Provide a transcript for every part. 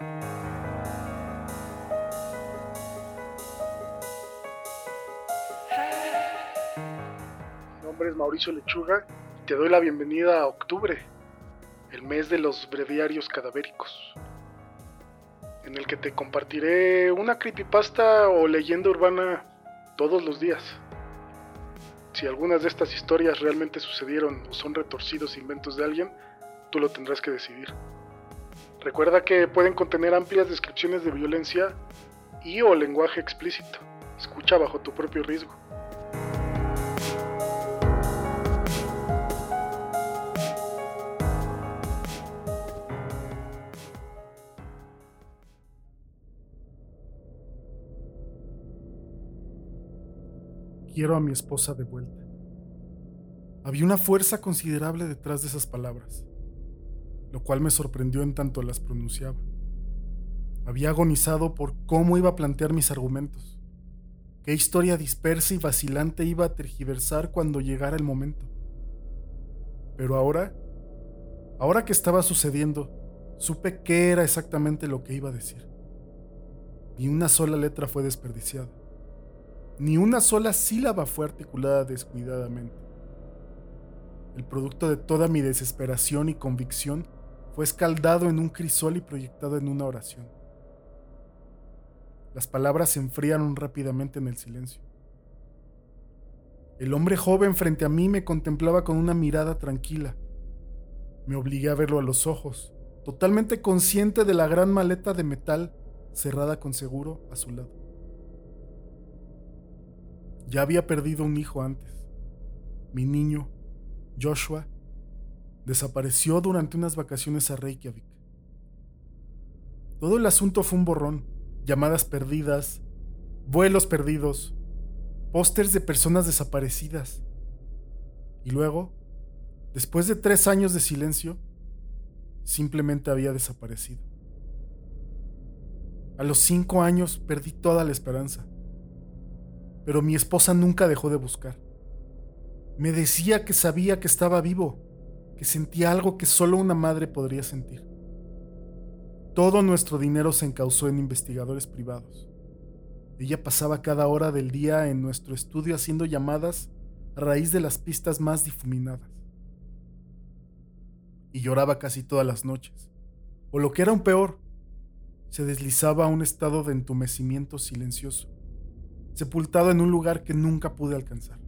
Mi nombre es Mauricio Lechuga y te doy la bienvenida a octubre, el mes de los breviarios cadavéricos, en el que te compartiré una creepypasta o leyenda urbana todos los días. Si algunas de estas historias realmente sucedieron o son retorcidos inventos de alguien, tú lo tendrás que decidir. Recuerda que pueden contener amplias descripciones de violencia y o lenguaje explícito. Escucha bajo tu propio riesgo. Quiero a mi esposa de vuelta. Había una fuerza considerable detrás de esas palabras, lo cual me sorprendió en tanto las pronunciaba. Había agonizado por cómo iba a plantear mis argumentos, qué historia dispersa y vacilante iba a tergiversar cuando llegara el momento. Pero ahora, ahora que estaba sucediendo, supe qué era exactamente lo que iba a decir. Ni una sola letra fue desperdiciada. Ni una sola sílaba fue articulada descuidadamente. El producto de toda mi desesperación y convicción fue escaldado en un crisol y proyectado en una oración. Las palabras se enfriaron rápidamente en el silencio. El hombre joven frente a mí me contemplaba con una mirada tranquila. Me obligué a verlo a los ojos, totalmente consciente de la gran maleta de metal cerrada con seguro a su lado. Ya había perdido un hijo antes. Mi niño Joshua, desapareció durante unas vacaciones a Reykjavik. Todo el asunto fue un borrón, llamadas perdidas, vuelos perdidos, pósters de personas desaparecidas. Y luego, después de tres años de silencio, simplemente había desaparecido. A los cinco años perdí toda la esperanza, pero mi esposa nunca dejó de buscar. Me decía que sabía que estaba vivo, que sentía algo que solo una madre podría sentir. Todo nuestro dinero se encausó en investigadores privados. Ella pasaba cada hora del día en nuestro estudio haciendo llamadas a raíz de las pistas más difuminadas. Y lloraba casi todas las noches. O lo que era un peor, se deslizaba a un estado de entumecimiento silencioso, sepultado en un lugar que nunca pude alcanzar.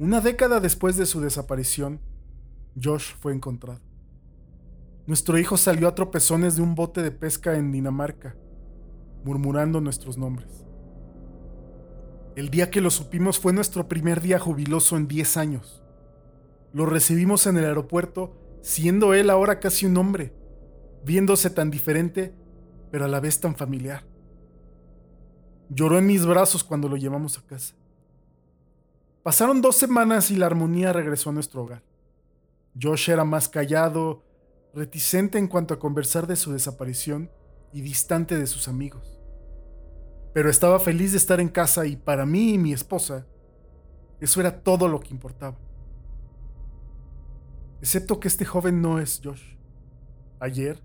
Una década después de su desaparición, Josh fue encontrado. Nuestro hijo salió a tropezones de un bote de pesca en Dinamarca, murmurando nuestros nombres. El día que lo supimos fue nuestro primer día jubiloso en 10 años. Lo recibimos en el aeropuerto, siendo él ahora casi un hombre, viéndose tan diferente, pero a la vez tan familiar. Lloró en mis brazos cuando lo llevamos a casa. Pasaron dos semanas y la armonía regresó a nuestro hogar. Josh era más callado, reticente en cuanto a conversar de su desaparición y distante de sus amigos. Pero estaba feliz de estar en casa y para mí y mi esposa, eso era todo lo que importaba. Excepto que este joven no es Josh. Ayer,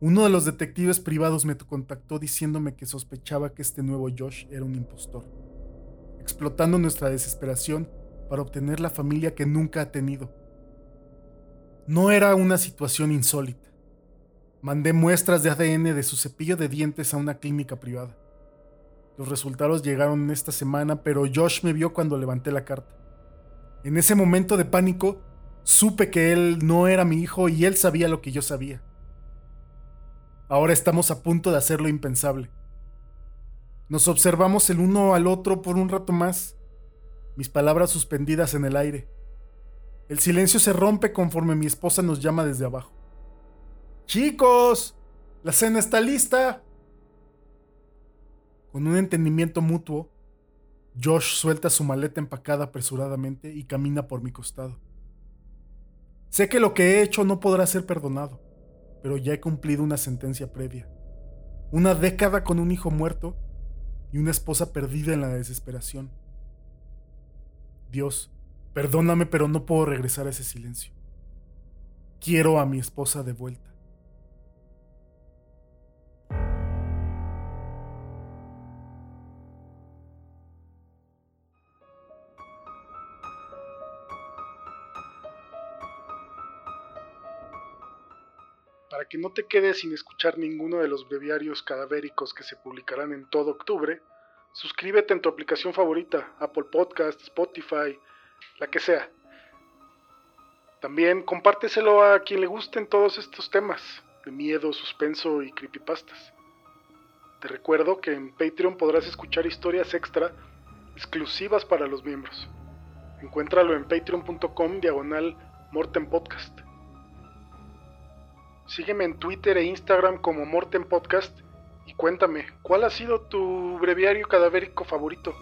uno de los detectives privados me contactó diciéndome que sospechaba que este nuevo Josh era un impostor explotando nuestra desesperación para obtener la familia que nunca ha tenido. No era una situación insólita. Mandé muestras de ADN de su cepillo de dientes a una clínica privada. Los resultados llegaron esta semana, pero Josh me vio cuando levanté la carta. En ese momento de pánico, supe que él no era mi hijo y él sabía lo que yo sabía. Ahora estamos a punto de hacer lo impensable. Nos observamos el uno al otro por un rato más, mis palabras suspendidas en el aire. El silencio se rompe conforme mi esposa nos llama desde abajo. Chicos, la cena está lista. Con un entendimiento mutuo, Josh suelta su maleta empacada apresuradamente y camina por mi costado. Sé que lo que he hecho no podrá ser perdonado, pero ya he cumplido una sentencia previa. Una década con un hijo muerto y una esposa perdida en la desesperación. Dios, perdóname, pero no puedo regresar a ese silencio. Quiero a mi esposa de vuelta. Para que no te quedes sin escuchar ninguno de los breviarios cadavéricos que se publicarán en todo octubre, suscríbete en tu aplicación favorita, Apple Podcast, Spotify, la que sea. También compárteselo a quien le gusten todos estos temas de miedo, suspenso y creepypastas. Te recuerdo que en Patreon podrás escuchar historias extra exclusivas para los miembros. Encuéntralo en patreon.com diagonal Morten Podcast. Sígueme en Twitter e Instagram como Morten Podcast y cuéntame, ¿cuál ha sido tu breviario cadavérico favorito?